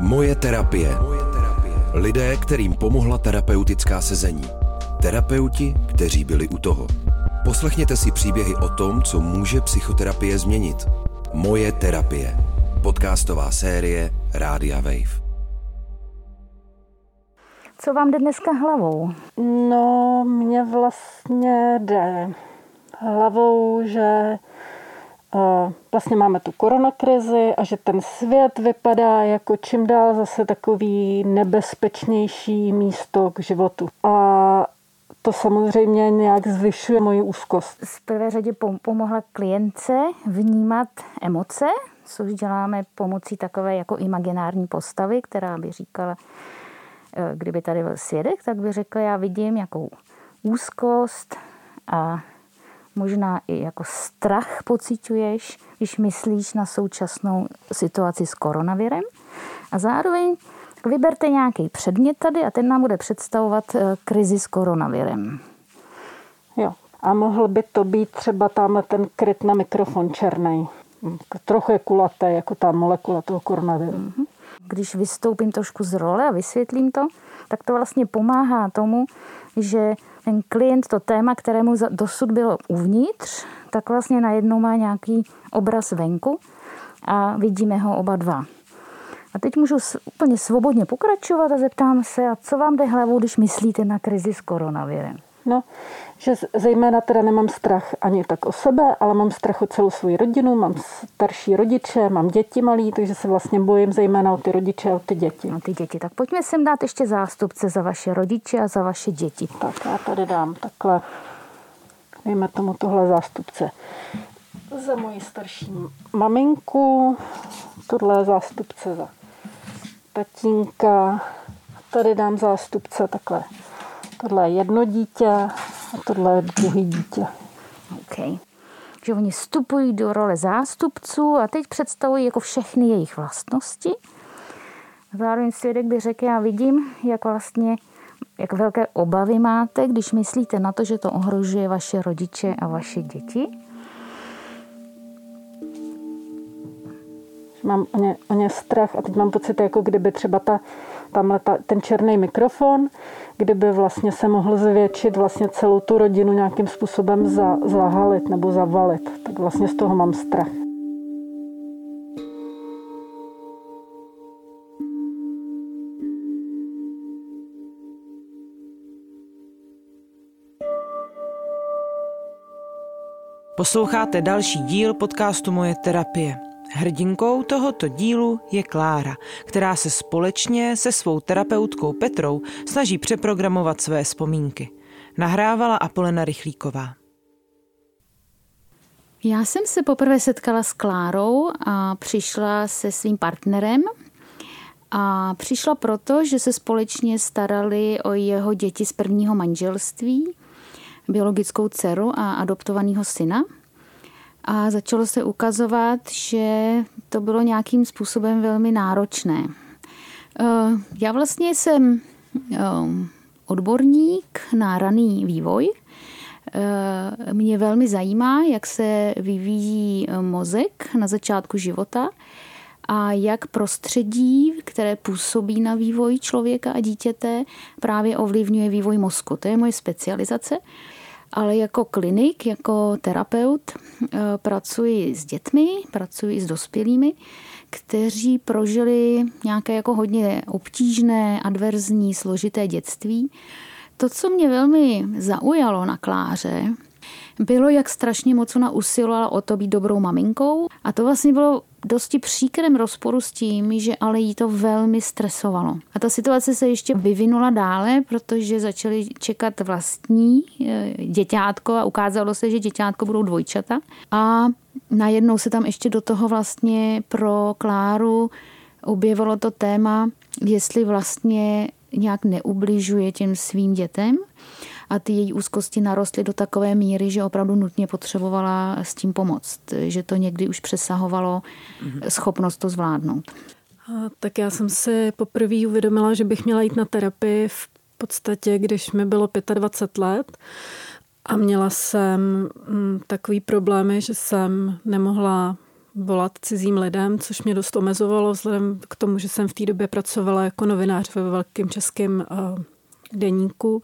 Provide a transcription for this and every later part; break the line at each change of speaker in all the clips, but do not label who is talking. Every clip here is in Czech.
Moje terapie. Lidé, kterým pomohla terapeutická sezení. Terapeuti, kteří byli u toho. Poslechněte si příběhy o tom, co může psychoterapie změnit. Moje terapie. Podcastová série Rádia Wave.
Co vám jde dneska hlavou?
No, mě vlastně jde hlavou, že vlastně máme tu koronakrizi a že ten svět vypadá jako čím dál zase takový nebezpečnější místo k životu. A to samozřejmě nějak zvyšuje moji úzkost.
V prvé řadě pomohla klientce vnímat emoce, což děláme pomocí takové jako imaginární postavy, která by říkala, eh, kdyby tady byl svědek, tak by řekl, já vidím jakou úzkost a možná i jako strach pociťuješ, když myslíš na současnou situaci s koronavirem. A zároveň vyberte nějaký předmět tady a ten nám bude představovat eh, krizi s koronavirem.
Jo. A mohl by to být třeba tam ten kryt na mikrofon černý. Trochu je kulaté, jako ta molekula toho koronaviru. Mm-hmm.
Když vystoupím trošku z role a vysvětlím to, tak to vlastně pomáhá tomu, že ten klient to téma, kterému dosud bylo uvnitř, tak vlastně najednou má nějaký obraz venku a vidíme ho oba dva. A teď můžu úplně svobodně pokračovat a zeptám se, a co vám jde hlavou, když myslíte na krizi s koronavirem?
No, že zejména teda nemám strach ani tak o sebe, ale mám strach o celou svou rodinu, mám starší rodiče, mám děti malí, takže se vlastně bojím zejména o ty rodiče a o ty děti.
O ty děti. Tak pojďme sem dát ještě zástupce za vaše rodiče a za vaše děti.
Tak já tady dám takhle, dejme tomu tohle zástupce. Za moji starší maminku, tohle zástupce za tatínka, tady dám zástupce takhle Tohle je jedno dítě a tohle je druhý dítě.
OK. Že oni vstupují do role zástupců a teď představují jako všechny jejich vlastnosti. Zároveň svědek by řekl, já vidím, jak vlastně jak velké obavy máte, když myslíte na to, že to ohrožuje vaše rodiče a vaše děti.
Mám o ně, o ně strach a teď mám pocit, jako kdyby třeba ta, tamhle ta, ten černý mikrofon, kdyby vlastně se mohl zvětšit vlastně celou tu rodinu nějakým způsobem za, zahalit nebo zavalit. Tak vlastně z toho mám strach.
Posloucháte další díl podcastu Moje terapie. Hrdinkou tohoto dílu je Klára, která se společně se svou terapeutkou Petrou snaží přeprogramovat své vzpomínky. Nahrávala Apolena Rychlíková.
Já jsem se poprvé setkala s Klárou a přišla se svým partnerem. A přišla proto, že se společně starali o jeho děti z prvního manželství, biologickou dceru a adoptovaného syna – a začalo se ukazovat, že to bylo nějakým způsobem velmi náročné. Eh, já vlastně jsem eh, odborník na raný vývoj. Eh, mě velmi zajímá, jak se vyvíjí mozek na začátku života a jak prostředí, které působí na vývoj člověka a dítěte, právě ovlivňuje vývoj mozku. To je moje specializace ale jako klinik, jako terapeut eh, pracuji s dětmi, pracuji s dospělými, kteří prožili nějaké jako hodně obtížné, adverzní, složité dětství. To, co mě velmi zaujalo na Kláře, bylo, jak strašně moc ona usilovala o to být dobrou maminkou. A to vlastně bylo dosti příkrem rozporu s tím, že ale jí to velmi stresovalo. A ta situace se ještě vyvinula dále, protože začali čekat vlastní eh, děťátko a ukázalo se, že děťátko budou dvojčata. A najednou se tam ještě do toho vlastně pro Kláru objevilo to téma, jestli vlastně nějak neubližuje těm svým dětem a ty její úzkosti narostly do takové míry, že opravdu nutně potřebovala s tím pomoct, že to někdy už přesahovalo mm-hmm. schopnost to zvládnout.
A tak já jsem si poprvé uvědomila, že bych měla jít na terapii v podstatě, když mi bylo 25 let a měla jsem mm, takový problémy, že jsem nemohla
volat cizím lidem, což mě dost omezovalo vzhledem k tomu, že jsem v té době pracovala jako novinář ve velkém českém uh, deníku.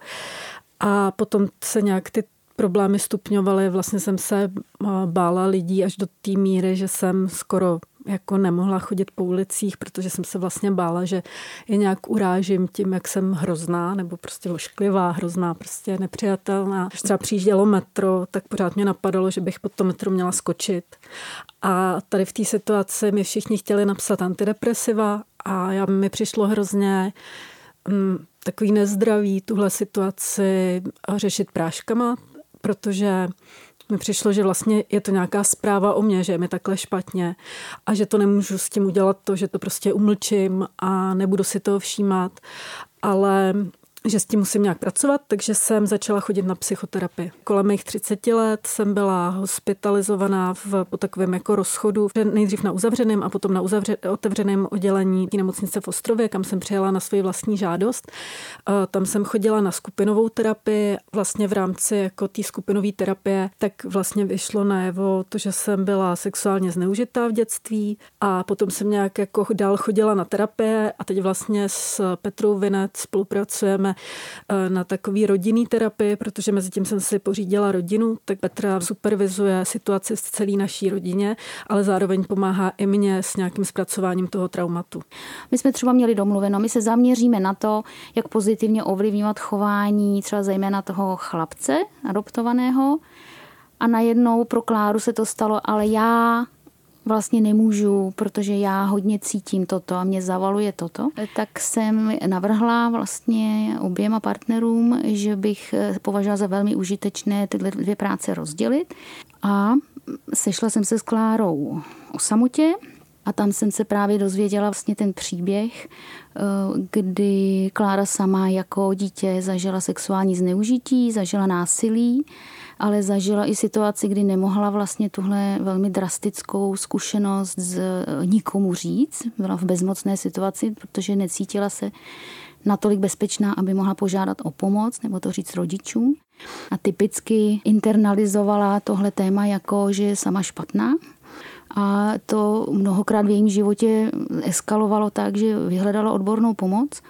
A potom se nějak ty problémy stupňovaly. Vlastně jsem se bála lidí až do té míry, že jsem skoro jako nemohla chodit po ulicích, protože jsem se vlastně bála, že je nějak urážím tím, jak jsem hrozná, nebo prostě ošklivá, hrozná, prostě nepřijatelná. Když třeba přijíždělo metro, tak pořád mě napadalo, že bych pod to metro měla skočit. A tady v té situaci mi všichni chtěli napsat antidepresiva a já mi přišlo hrozně takový nezdravý tuhle situaci řešit práškama, protože mi přišlo, že vlastně je to nějaká zpráva o mě, že je mi takhle špatně a že to nemůžu s tím udělat to, že to prostě umlčím a nebudu si toho všímat, ale že s tím musím nějak pracovat, takže jsem začala chodit na psychoterapii. Kolem mých 30 let jsem byla hospitalizovaná v, po takovém jako rozchodu, nejdřív na uzavřeném a potom na uzavře, otevřeném oddělení nemocnice v Ostrově, kam jsem přijela na svoji vlastní žádost. Tam jsem chodila na skupinovou terapii, vlastně v rámci jako té skupinové terapie, tak vlastně vyšlo najevo to, že jsem byla sexuálně zneužitá v dětství a potom jsem nějak jako dál chodila na terapie a teď vlastně s Petrou Vinet spolupracujeme Eh, na takový rodinný terapii, protože mezi tím jsem si pořídila rodinu, tak Petra supervizuje situaci v celé naší rodině, ale zároveň pomáhá i mně s nějakým zpracováním toho traumatu.
My jsme třeba měli domluveno, my se zaměříme na to, jak pozitivně ovlivňovat chování třeba zejména toho chlapce adoptovaného, a najednou pro Kláru se to stalo, ale já vlastně nemůžu, protože já hodně cítím toto a mě zavaluje toto, tak jsem navrhla vlastně oběma partnerům, že bych považovala za velmi užitečné tyhle dvě práce rozdělit. A sešla jsem se s Klárou o samotě a tam jsem se právě dozvěděla vlastně ten příběh, eh, kdy Klára sama jako dítě zažila sexuální zneužití, zažila násilí ale zažila i situaci, kdy nemohla vlastně tuhle velmi drastickou zkušenost z nikomu říct. Byla v bezmocné situaci, protože necítila se natolik bezpečná, aby mohla požádat o pomoc nebo to říct rodičům. A typicky internalizovala tohle téma jako, že je sama špatná. A to mnohokrát v jejím životě eskalovalo tak, že vyhledala odbornou pomoc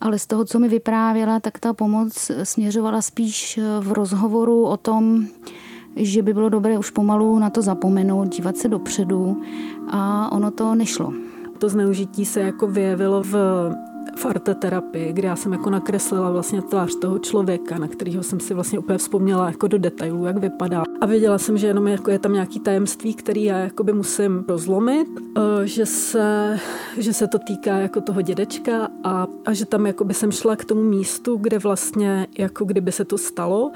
ale z toho, co mi vyprávěla, tak ta pomoc směřovala spíš v rozhovoru o tom, že by bylo dobré už pomalu na to zapomenout, dívat se dopředu a ono to nešlo.
To zneužití se jako vyjevilo v v arteterapii, kde já jsem jako nakreslila vlastně tvář toho člověka, na kterého jsem si vlastně úplně vzpomněla jako do detailů, jak vypadá. A věděla jsem, že jenom jako je tam nějaký tajemství, který já jakoby musím rozlomit, eh, že se, že se to týká jako toho dědečka a, a že tam jakoby jsem šla k tomu místu, kde vlastně jako kdyby se to stalo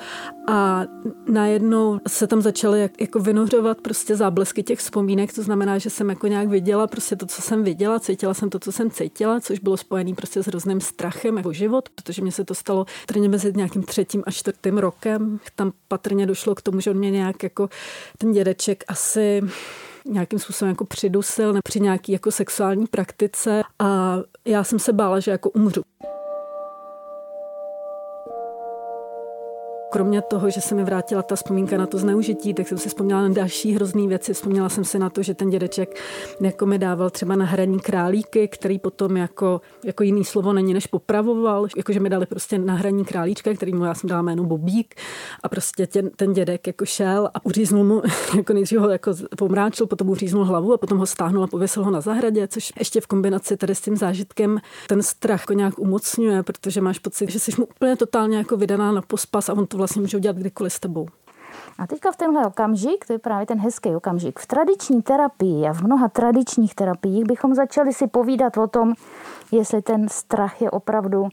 a najednou se tam začaly jak, jako vynořovat prostě záblesky těch vzpomínek, to znamená, že jsem jako nějak viděla prostě to, co jsem viděla, cítila jsem to, co jsem cítila, což bylo spojené prostě s hrozným strachem o život, protože mě se to stalo trně mezi nějakým třetím a čtvrtým rokem. Tam patrně došlo k tomu, že on mě nějak jako ten dědeček asi nějakým způsobem jako přidusil při nějaký jako sexuální praktice a já jsem se bála, že jako umřu. Kromě toho, že se mi vrátila ta vzpomínka na to zneužití, tak jsem si vzpomněla na další hrozný věci. Vzpomněla jsem si na to, že ten dědeček jako mi dával třeba na hraní králíky, který potom jako, jako jiný slovo není než popravoval. Jakože mi dali prostě na hraní králíčka, který mu já jsem dala jméno Bobík a prostě ten, ten dědek jako šel a uříznul mu, jako nejdřív ho jako pomráčil, potom uříznul hlavu a potom ho stáhnul a pověsil ho na zahradě, což ještě v kombinaci tady s tím zážitkem ten strach jako nějak umocňuje, protože máš pocit, že jsi mu úplně totálně jako vydaná na pospas a on to vlastně může udělat kdykoliv s tebou.
A teďka v tenhle okamžik, to je právě ten hezký okamžik, v tradiční terapii a v mnoha tradičních terapiích bychom začali si povídat o tom, jestli ten strach je opravdu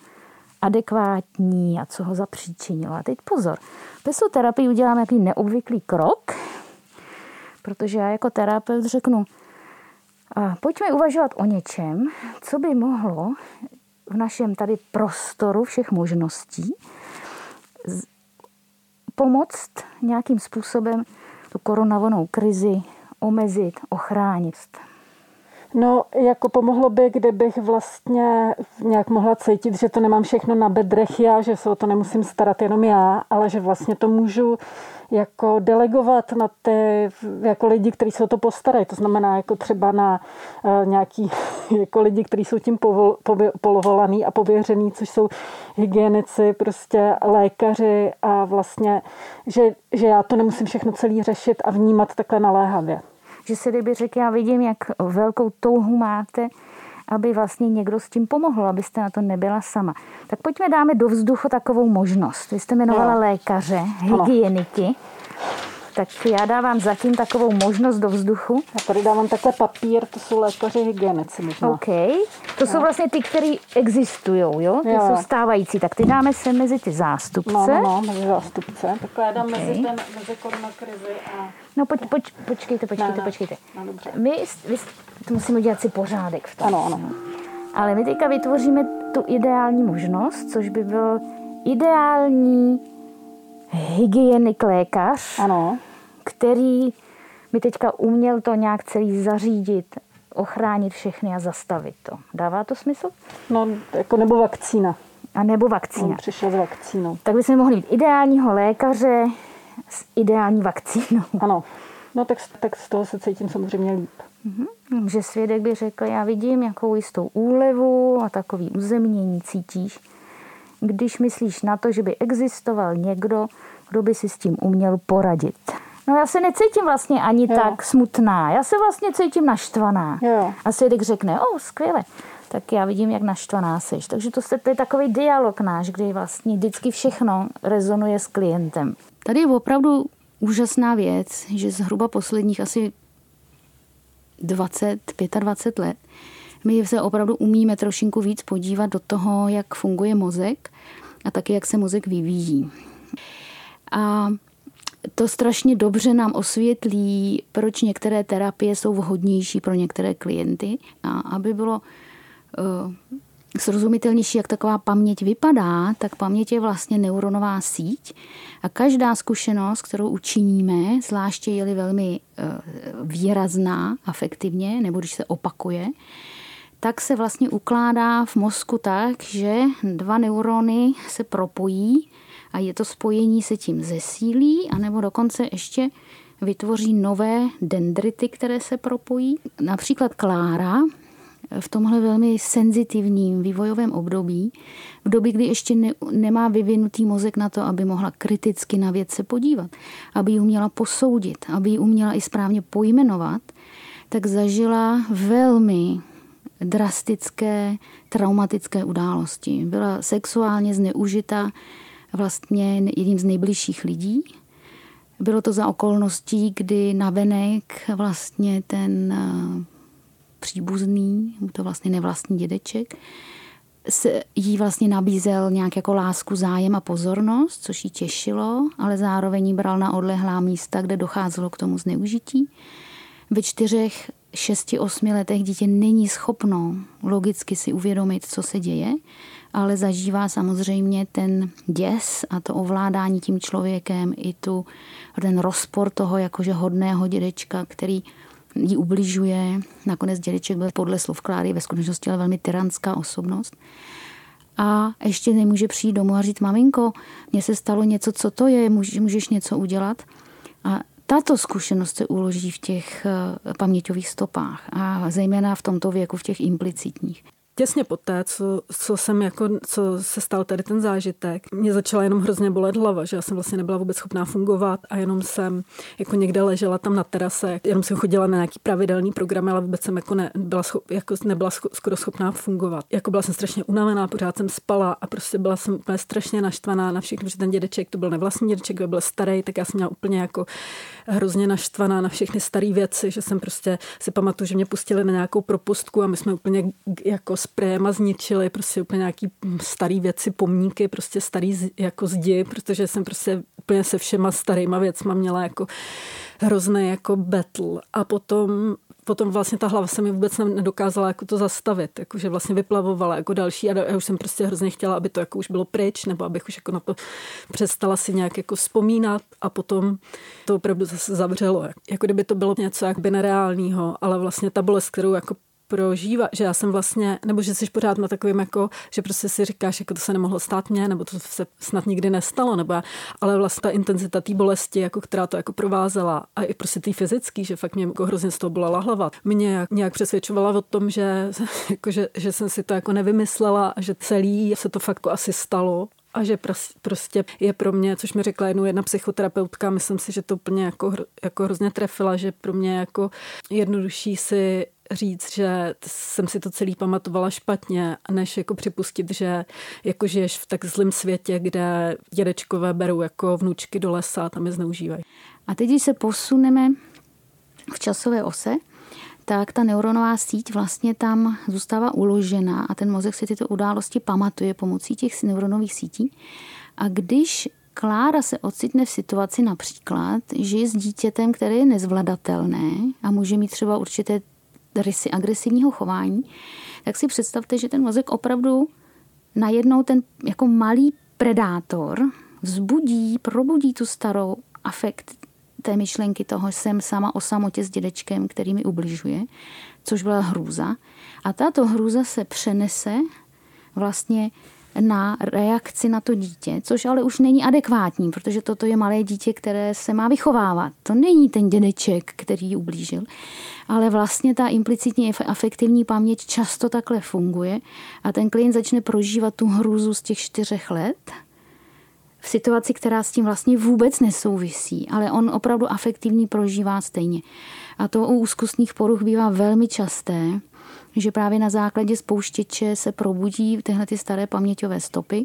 adekvátní a co ho zapříčinilo. A teď pozor, v terapii udělám nějaký neobvyklý krok, protože já jako terapeut řeknu, a pojďme uvažovat o něčem, co by mohlo v našem tady prostoru všech možností pomoct nějakým způsobem tu koronavonou krizi omezit, ochránit?
No, jako pomohlo by, kdybych vlastně nějak mohla cítit, že to nemám všechno na bedrech já, že se o to nemusím starat jenom já, ale že vlastně to můžu jako delegovat na ty jako lidi, kteří se o to postarají. To znamená jako třeba na uh, nějaký jako lidi, kteří jsou tím povol, pově, polovolaný a pověřený, což jsou hygienici, prostě lékaři a vlastně, že, že já to nemusím všechno celý řešit a vnímat takhle naléhavě.
Že se kdyby řekl, já vidím, jak velkou touhu máte aby vlastně někdo s tím pomohl, abyste na to nebyla sama. Tak pojďme dáme do vzduchu takovou možnost. Vy jste jmenovala no. lékaře, hygieniky. Ano. Tak já dávám zatím takovou možnost do vzduchu.
Já tady dávám takhle papír, to jsou lékaři hygienici možná.
OK. To no. jsou vlastně ty, které existují, jo? Ty jo. jsou stávající. Tak ty dáme se mezi ty zástupce.
No, no, no mezi zástupce. Tak já dám okay. mezi, ten, mezi koronakrizi a...
No pojď, pojď, počkejte, počkejte, ne, ne. počkejte.
No, dobře.
My, vy, to musíme udělat si pořádek v tom.
Ano, ano.
Ale my teďka vytvoříme tu ideální možnost, což by byl ideální hygienik lékař,
ano.
který by teďka uměl to nějak celý zařídit, ochránit všechny a zastavit to. Dává to smysl?
No, jako nebo vakcína.
A nebo vakcína. On
přišel s vakcínou.
Tak bychom mohli mít ideálního lékaře s ideální vakcínou.
Ano. No tak, tak z toho se cítím samozřejmě líp.
Mm-hmm. Že svědek by řekl, já vidím jakou jistou úlevu a takový uzemnění cítíš, když myslíš na to, že by existoval někdo, kdo by si s tím uměl poradit. No já se necítím vlastně ani jo. tak smutná, já se vlastně cítím naštvaná.
Jo.
A svědek řekne, o, skvěle, tak já vidím, jak naštvaná seš. Takže to, to je takový dialog náš, kdy vlastně vždycky všechno rezonuje s klientem. Tady je opravdu úžasná věc, že zhruba posledních asi 20, 25 let, my se opravdu umíme trošinku víc podívat do toho, jak funguje mozek a taky, jak se mozek vyvíjí. A to strašně dobře nám osvětlí, proč některé terapie jsou vhodnější pro některé klienty. A aby bylo uh, srozumitelnější, jak taková paměť vypadá, tak paměť je vlastně neuronová síť a každá zkušenost, kterou učiníme, zvláště je-li velmi eh, výrazná afektivně, nebo když se opakuje, tak se vlastně ukládá v mozku tak, že dva neurony se propojí a je to spojení se tím zesílí, anebo dokonce ještě vytvoří nové dendrity, které se propojí. Například Klára v tomhle velmi senzitivním vývojovém období, v době, kdy ještě ne, nemá vyvinutý mozek na to, aby mohla kriticky na věc se podívat, aby ji uměla posoudit, aby ji uměla i správně pojmenovat, tak zažila velmi drastické traumatické události. Byla sexuálně zneužita vlastně jedním z nejbližších lidí. Bylo to za okolností, kdy navenek vlastně ten příbuzný, to vlastně nevlastní dědeček, se jí vlastně nabízel nějak jako lásku, zájem a pozornost, což jí těšilo, ale zároveň jí bral na odlehlá místa, kde docházelo k tomu zneužití. Ve čtyřech, šesti, osmi letech dítě není schopno logicky si uvědomit, co se děje, ale zažívá samozřejmě ten děs a to ovládání tím člověkem i tu, ten rozpor toho jakože hodného dědečka, který jí ubližuje. Nakonec dědeček byl podle slov Kláry ve skutečnosti ale velmi tyranská osobnost. A ještě nemůže přijít domů a říct, maminko, mně se stalo něco, co to je, můžeš něco udělat. A tato zkušenost se uloží v těch eh, paměťových stopách a zejména v tomto věku v těch implicitních
těsně poté, co, co, jsem jako, co se stal tady ten zážitek, mě začala jenom hrozně bolet hlava, že já jsem vlastně nebyla vůbec schopná fungovat a jenom jsem jako někde ležela tam na terase, jenom jsem chodila na nějaký pravidelný program, ale vůbec jsem jako, ne, byla, schop, jako nebyla skoro schopná fungovat. Jako byla jsem strašně unavená, pořád jsem spala a prostě byla jsem úplně strašně naštvaná na všechno, že ten dědeček, to byl nevlastní dědeček, byl starý, tak já jsem měla úplně jako hrozně naštvaná na všechny staré věci, že jsem prostě si pamatuju, že mě pustili na nějakou propustku a my jsme úplně jako sprejem zničili prostě úplně nějaký starý věci, pomníky, prostě starý jako zdi, protože jsem prostě úplně se všema starýma věcma měla jako hrozný jako battle. A potom potom vlastně ta hlava se mi vůbec nedokázala jako to zastavit, jako že vlastně vyplavovala jako další a já už jsem prostě hrozně chtěla, aby to jako už bylo pryč, nebo abych už jako na to přestala si nějak jako vzpomínat a potom to opravdu zase zavřelo. Jako kdyby to bylo něco jak by nereálního, ale vlastně ta bolest, kterou jako prožívá, že já jsem vlastně, nebo že jsi pořád na takovým jako, že prostě si říkáš, jako to se nemohlo stát mě, nebo to se snad nikdy nestalo, nebo já, ale vlastně ta intenzita té bolesti, jako která to jako provázela a i prostě ty fyzický, že fakt mě jako hrozně z toho bolela hlava, mě nějak přesvědčovala o tom, že, jako, že, že jsem si to jako nevymyslela a že celý se to fakt jako asi stalo a že prostě je pro mě, což mi řekla jednou jedna psychoterapeutka, myslím si, že to úplně jako, jako hrozně trefila, že pro mě jako jednodušší si říct, že jsem si to celý pamatovala špatně, než jako připustit, že jako žiješ v tak zlém světě, kde dědečkové berou jako vnučky do lesa a tam je zneužívají.
A teď, když se posuneme v časové ose, tak ta neuronová síť vlastně tam zůstává uložená a ten mozek si tyto události pamatuje pomocí těch neuronových sítí. A když Klára se ocitne v situaci například, že je s dítětem, které je nezvladatelné a může mít třeba určité rysy agresivního chování, tak si představte, že ten mozek opravdu najednou ten jako malý predátor vzbudí, probudí tu starou afekt té myšlenky toho, že jsem sama o samotě s dědečkem, který mi ubližuje, což byla hrůza. A tato hrůza se přenese vlastně na reakci na to dítě, což ale už není adekvátní, protože toto je malé dítě, které se má vychovávat. To není ten dědeček, který ublížil, ale vlastně ta implicitní afektivní paměť často takhle funguje a ten klient začne prožívat tu hrůzu z těch čtyřech let v situaci, která s tím vlastně vůbec nesouvisí, ale on opravdu afektivní prožívá stejně. A to u úzkostných poruch bývá velmi časté, že právě na základě spouštěče se probudí tyhle ty staré paměťové stopy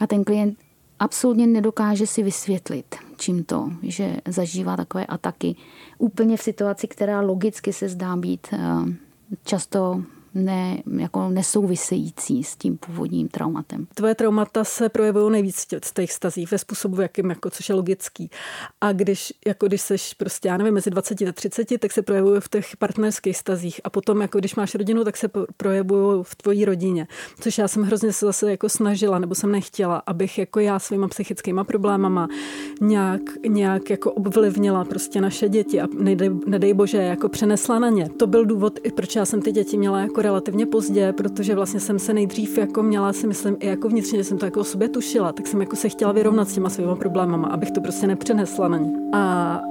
a ten klient absolutně nedokáže si vysvětlit, čím to, že zažívá takové ataky. Úplně v situaci, která logicky se zdá být eh, často ne, jako nesouvisející s tím původním traumatem.
Tvoje traumata se projevují nejvíc z těch stazí ve způsobu, v jakým, jako, což je logický. A když, jako když seš prostě, já nevím, mezi 20 a 30, tak se projevují v těch partnerských stazích. A potom, jako když máš rodinu, tak se projevují v tvojí rodině. Což já jsem hrozně se zase jako snažila, nebo jsem nechtěla, abych jako já svýma psychickýma problémama nějak, nějak jako ovlivnila prostě naše děti a nedej, nedej bože, jako přenesla na ně. To byl důvod, proč já jsem ty děti měla jako relativně pozdě, protože vlastně jsem se nejdřív jako měla, si myslím, i jako vnitřně jsem to jako o sobě tušila, tak jsem jako se chtěla vyrovnat s těma svýma problémama, abych to prostě nepřenesla na ně. A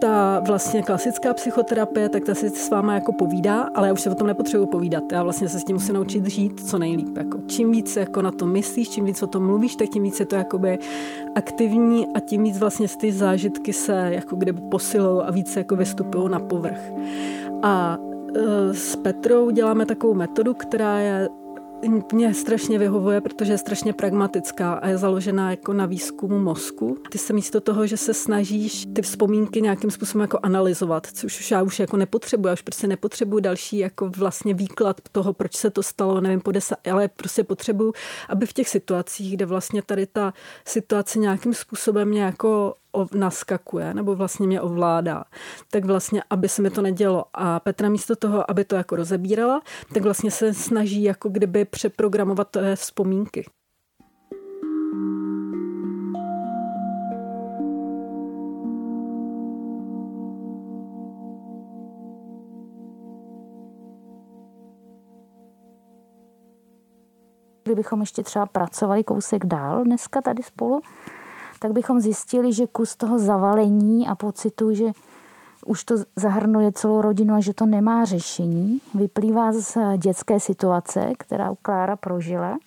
ta vlastně klasická psychoterapie, tak ta si s váma jako povídá, ale já už se o tom nepotřebuji povídat. Já vlastně se s tím musím naučit žít co nejlíp. Jako. Čím víc jako na to myslíš, čím víc o tom mluvíš, tak tím víc je to jakoby aktivní a tím víc vlastně ty zážitky se jako kdyby posilují a více jako vystupují na povrch. A s Petrou děláme takovou metodu, která je mě strašně vyhovuje, protože je strašně pragmatická a je založená jako na výzkumu mozku. Ty se místo toho, že se snažíš ty vzpomínky nějakým způsobem jako analyzovat, což už já už jako nepotřebuji, já už prostě nepotřebuji další jako vlastně výklad toho, proč se to stalo, nevím, po deset, ale prostě potřebuji, aby v těch situacích, kde vlastně tady ta situace nějakým způsobem mě jako naskakuje nebo vlastně mě ovládá, tak vlastně, aby se mi to nedělo. A Petra místo toho, aby to jako rozebírala, tak vlastně se snaží jako kdyby přeprogramovat té vzpomínky.
Kdybychom ještě třeba pracovali kousek dál dneska tady spolu, tak bychom zjistili, že kus toho zavalení a pocitu, že už to zahrnuje celou rodinu a že to nemá řešení, vyplývá z dětské situace, která u Klára prožila.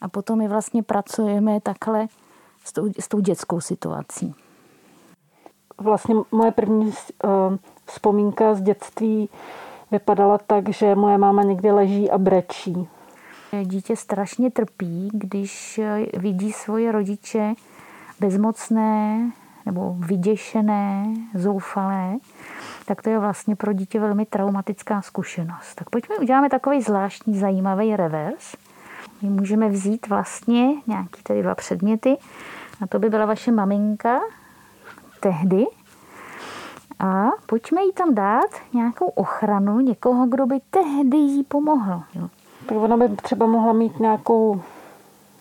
A potom my vlastně pracujeme takhle s tou, s tou dětskou situací.
Vlastně moje první uh, vzpomínka z dětství vypadala tak, že moje máma někdy leží a brečí.
Dítě strašně trpí, když vidí svoje rodiče bezmocné nebo vyděšené, zoufalé, tak to je vlastně pro dítě velmi traumatická zkušenost. Tak pojďme uděláme takový zvláštní zajímavý revers. My můžeme vzít vlastně nějaký tady dva předměty a to by byla vaše maminka tehdy. A pojďme jí tam dát nějakou ochranu někoho, kdo by tehdy jí pomohl.
Tak ona by třeba mohla mít nějakou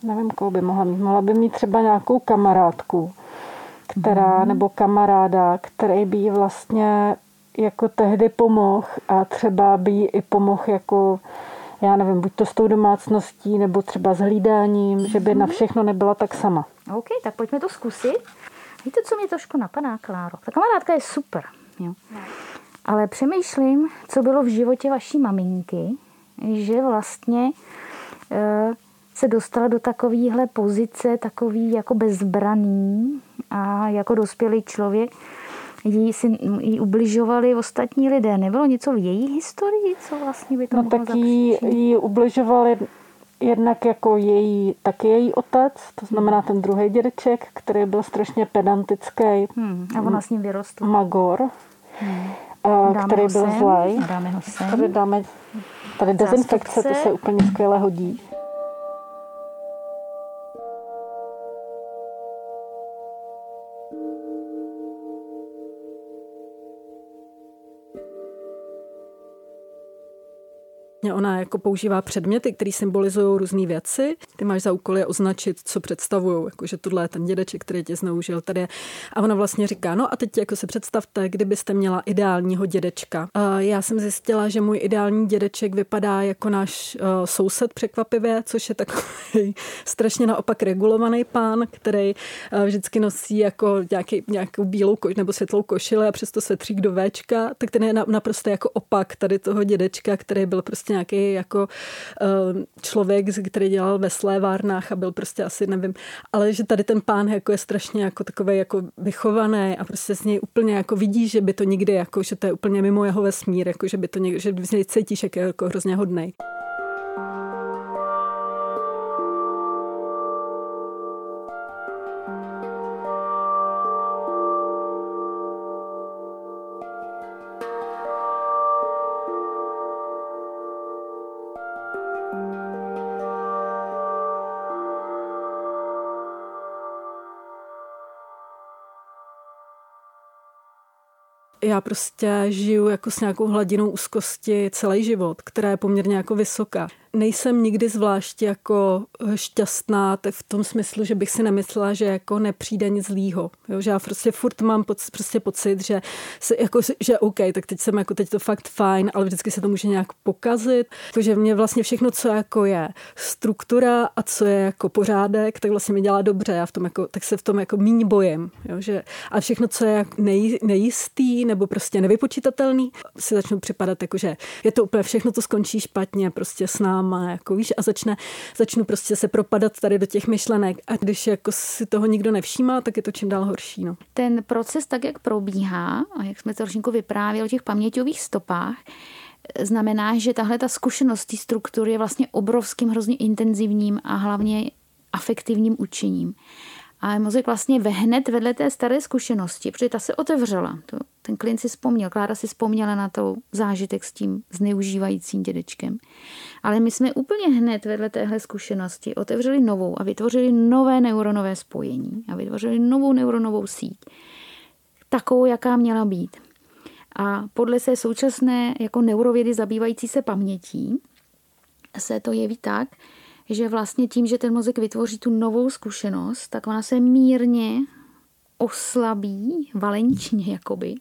nevím, koho by mohla mít. Mohla by mít třeba nějakou kamarádku, která, mm. nebo kamaráda, který by ji vlastně jako tehdy pomohl a třeba by jí i pomohl jako já nevím, buď to s tou domácností, nebo třeba s hlídáním, že by na mhm. všechno nebyla tak sama.
OK, tak pojďme to zkusit. Víte, co mě trošku napadá, Kláro? Ta kamarádka je super, jo. Ale přemýšlím, co bylo v životě vaší maminky, že vlastně e, se dostala do takovéhle pozice, takový jako bezbraný a jako dospělý člověk, jí, si, jí ubližovali ostatní lidé. Nebylo něco v její historii, co vlastně by to
No tak jí, jí ubližovali jednak jako její, taky její otec, to znamená ten druhý dědeček, který byl strašně pedantický.
Hmm, a ona s ním vyrostla.
Magor. Hmm. Dáme který byl zlej.
Dáme ho sem.
Tady dáme tady dezinfekce, to se úplně skvěle hodí.
Ona jako používá předměty, které symbolizují různé věci. Ty máš za úkol je označit, co představují, jako že tohle je ten dědeček, který tě zneužil tady. A ona vlastně říká, no a teď jako se představte, kdybyste měla ideálního dědečka. A já jsem zjistila, že můj ideální dědeček vypadá jako náš uh, soused překvapivě, což je takový strašně naopak regulovaný pán, který uh, vždycky nosí jako nějaký, nějakou bílou koš, nebo světlou košili a přesto se třík do Včka, tak ten je naprosto jako opak tady toho dědečka, který byl prostě nějaký jako uh, člověk, který dělal ve slévárnách a byl prostě asi, nevím, ale že tady ten pán jako je strašně jako takový jako vychovaný a prostě z něj úplně jako vidí, že by to nikdy jako, že to je úplně mimo jeho vesmír, jako že by to někdy, že z něj cítíš jako, jako hrozně hodnej. Já prostě žiju jako s nějakou hladinou úzkosti celý život, která je poměrně jako vysoká nejsem nikdy zvlášť jako eh, šťastná v tom smyslu, že bych si nemyslela, že jako nepřijde nic zlýho. Jo, že já prostě furt mám poc, prostě pocit, že, se, jako, že OK, tak teď jsem jako teď to fakt fajn, ale vždycky se to může nějak pokazit. Takže mě vlastně všechno, co jako je struktura a co je jako pořádek, tak vlastně mi dělá dobře. Já v tom jako, tak se v tom jako míň bojím. Jo, že, a všechno, co je jako nej, nejistý nebo prostě nevypočítatelný, si začnu připadat jako, že je to úplně všechno, to skončí špatně, prostě s námi náma, jako víš, a začne, začnu prostě se propadat tady do těch myšlenek. A když jako si toho nikdo nevšímá, tak je to čím dál horší. No.
Ten proces tak, jak probíhá, a jak jsme to trošku vyprávěli o těch paměťových stopách, znamená, že tahle ta zkušenost té struktury je vlastně obrovským, hrozně intenzivním a hlavně afektivním učením. A mozek vlastně hned vedle té staré zkušenosti, protože ta se otevřela. To, ten klient si vzpomněl, Klára si vzpomněla na to zážitek s tím zneužívajícím dědečkem. Ale my jsme úplně hned vedle téhle zkušenosti otevřeli novou a vytvořili nové neuronové spojení a vytvořili novou neuronovou síť. Takovou, jaká měla být. A podle se současné jako neurovědy zabývající se pamětí se to jeví tak, že vlastně tím, že ten mozek vytvoří tu novou zkušenost, tak ona se mírně oslabí, valenčně jakoby,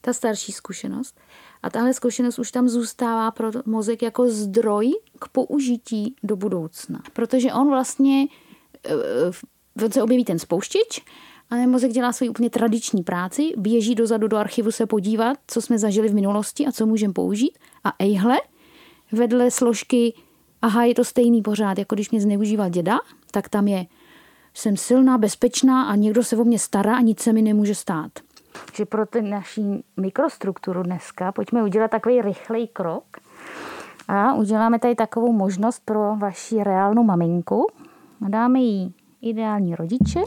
ta starší zkušenost. A tahle zkušenost už tam zůstává pro mozek jako zdroj k použití do budoucna. Protože on vlastně, eh, on se objeví ten spouštěč, ale mozek dělá svoji úplně tradiční práci, běží dozadu do archivu se podívat, co jsme zažili v minulosti a co můžeme použít. A ejhle, vedle složky aha, je to stejný pořád, jako když mě zneužíval děda, tak tam je, jsem silná, bezpečná a někdo se o mě stará a nic se mi nemůže stát. Že pro ten naší mikrostrukturu dneska pojďme udělat takový rychlej krok a uděláme tady takovou možnost pro vaši reálnou maminku. Dáme jí ideální rodiče.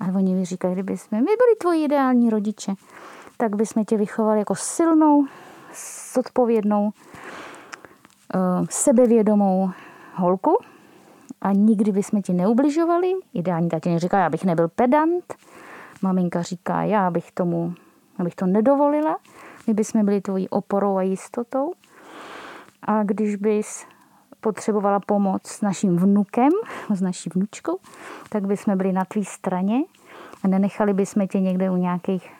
A oni mi říkají, kdyby jsme my byli tvoji ideální rodiče, tak bychom tě vychovali jako silnou, zodpovědnou, Eh, sebevědomou holku a nikdy bychom ti neubližovali. Ideální tatínek říká, já bych nebyl pedant. Maminka říká, já bych tomu, abych to nedovolila. My bychom byli tvojí oporou a jistotou. A když bys potřebovala pomoc s naším vnukem, s naší vnučkou, tak bychom byli na tvý straně a nenechali bychom tě někde u nějakých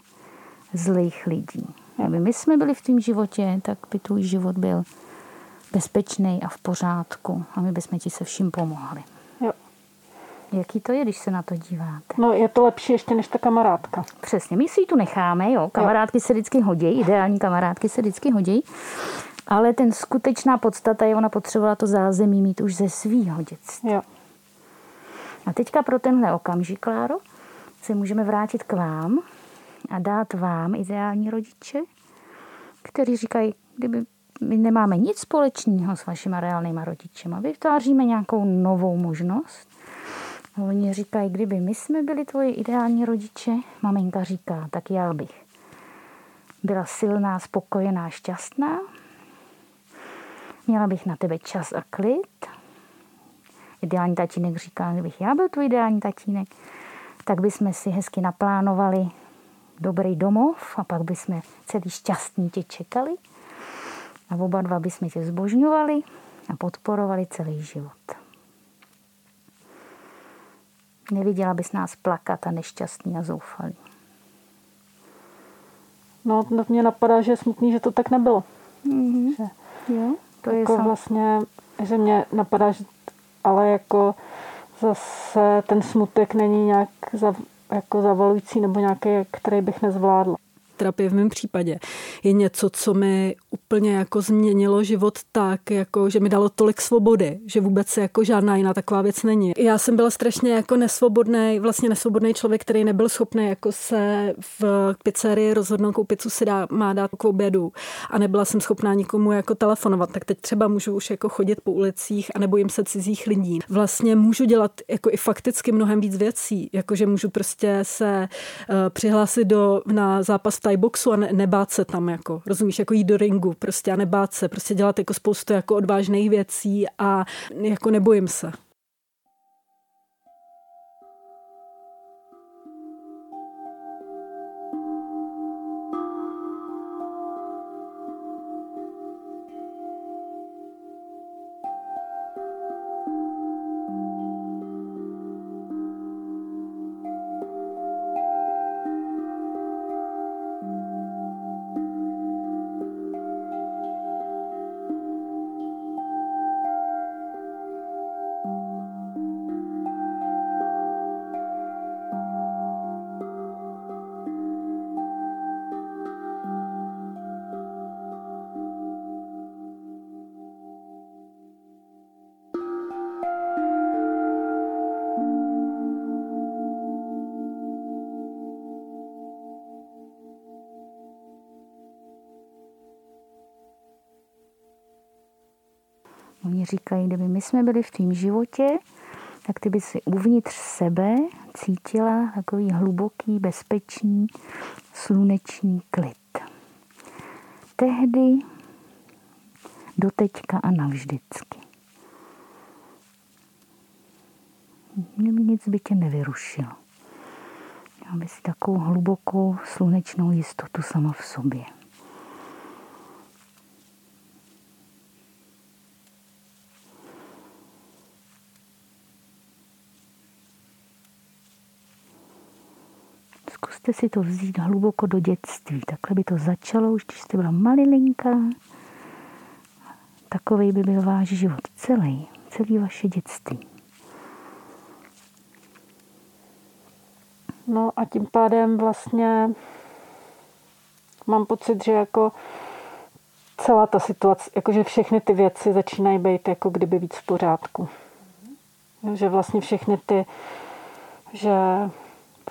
zlých lidí.
Aby my jsme byli v tom životě, tak by tvůj život byl bezpečný a v pořádku a my bychom ti se vším pomohli.
Jo.
Jaký to je, když se na to díváte?
No je to lepší ještě než ta kamarádka.
Přesně, my si ji tu necháme, jo. Kamarádky se vždycky hodí, ideální kamarádky se vždycky hodí. Ale ten skutečná podstata je, ona potřebovala to zázemí mít už ze svýho dětství.
Jo.
A teďka pro tenhle okamžik, Kláro, se můžeme vrátit k vám a dát vám ideální rodiče, kteří říkají, kdyby my nemáme nic společného s vašima reálnýma rodičema, vytváříme nějakou novou možnost. Oni říkají, kdyby my jsme byli tvoji ideální rodiče, maminka říká, tak já bych byla silná, spokojená, šťastná, měla bych na tebe čas a klid. Ideální tatínek říká, kdybych já byl tvůj ideální tatínek, tak bychom si hezky naplánovali dobrý domov a pak bychom celý šťastní tě čekali a oba dva bychom tě zbožňovali a podporovali celý život. Neviděla bys nás plakat a nešťastný a zoufalý.
No, mě napadá, že je smutný, že to tak nebylo.
Mm-hmm.
Že,
Jo, to je
jako
sam...
vlastně, že mě napadá, že ale jako zase ten smutek není nějak za, jako zavalující nebo nějaký, který bych nezvládla.
Terapie v mém případě je něco, co mi úplně jako změnilo život tak, jako, že mi dalo tolik svobody, že vůbec jako žádná jiná taková věc není. Já jsem byla strašně jako nesvobodný, vlastně nesvobodný člověk, který nebyl schopný jako se v pizzerii rozhodnout, koupit pizzu si dá, má dát k obědu a nebyla jsem schopná nikomu jako telefonovat, tak teď třeba můžu už jako chodit po ulicích a nebojím se cizích lidí. Vlastně můžu dělat jako i fakticky mnohem víc věcí, jakože můžu prostě se uh, přihlásit do, na zápas Thai boxu a ne, nebát se tam, jako, rozumíš, jako jít do ringu prostě a nebát se, prostě dělat jako spoustu jako odvážných věcí a jako nebojím se.
Říkají, kdyby my jsme byli v tvém životě, tak ty by si uvnitř sebe cítila takový hluboký, bezpečný, slunečný klid. Tehdy, doteďka a navždycky. Nic by tě nevyrušilo. Aby si takovou hlubokou slunečnou jistotu sama v sobě. Zkuste si to vzít hluboko do dětství. Takhle by to začalo, už když jste byla malilinka. Takový by byl váš život celý, celý vaše dětství.
No a tím pádem vlastně mám pocit, že jako celá ta situace, jakože všechny ty věci začínají být jako kdyby víc v pořádku. Že vlastně všechny ty, že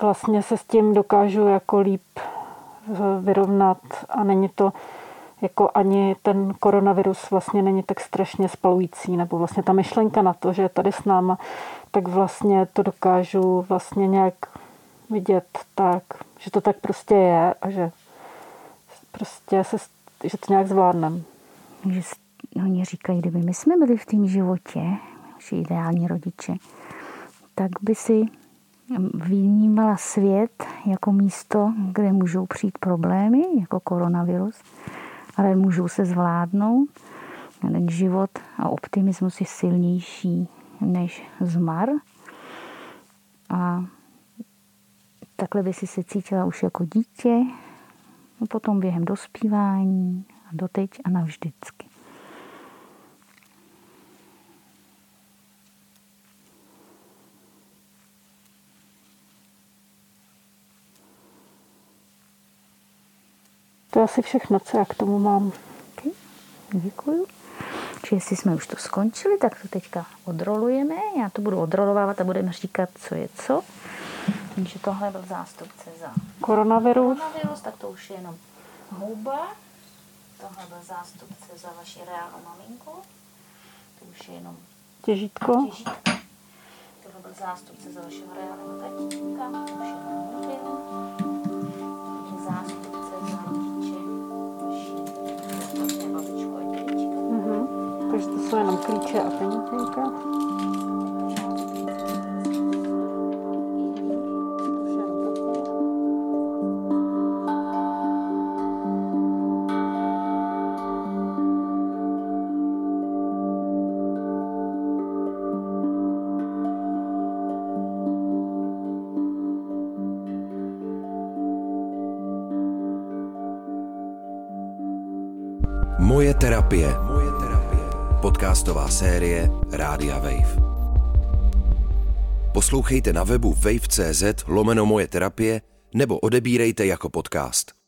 vlastně se s tím dokážu jako líp vyrovnat a není to jako ani ten koronavirus vlastně není tak strašně spalující, nebo vlastně ta myšlenka na to, že je tady s náma, tak vlastně to dokážu vlastně nějak vidět tak, že to tak prostě je a že prostě se, že to nějak zvládnem.
Že oni říkají, kdyby my jsme byli v tom životě, naši ideální rodiče, tak by si vnímala svět jako místo, kde můžou přijít problémy, jako koronavirus, ale můžou se zvládnout. Ten život a optimismus je silnější než zmar. A takhle by si se cítila už jako dítě, potom během dospívání a doteď a navždycky.
To je asi všechno, co já k tomu mám.
Okay. Děkuju. Či jestli jsme už to skončili, tak to teďka odrolujeme. Já to budu odrolovávat a budeme říkat, co je co. Takže tohle byl zástupce za
koronavirus.
koronavirus, tak to už je jenom houba. Tohle byl zástupce za vaši reálnou maminku. To už je jenom
těžítko.
těžítko. Tohle byl zástupce za vašeho reálného tatínka. To už je jenom
to jenom klíče a penízenka.
Moje terapie. Moje terapie. Podcastová série Rádia Wave. Poslouchejte na webu wave.cz lomeno moje terapie nebo odebírejte jako podcast.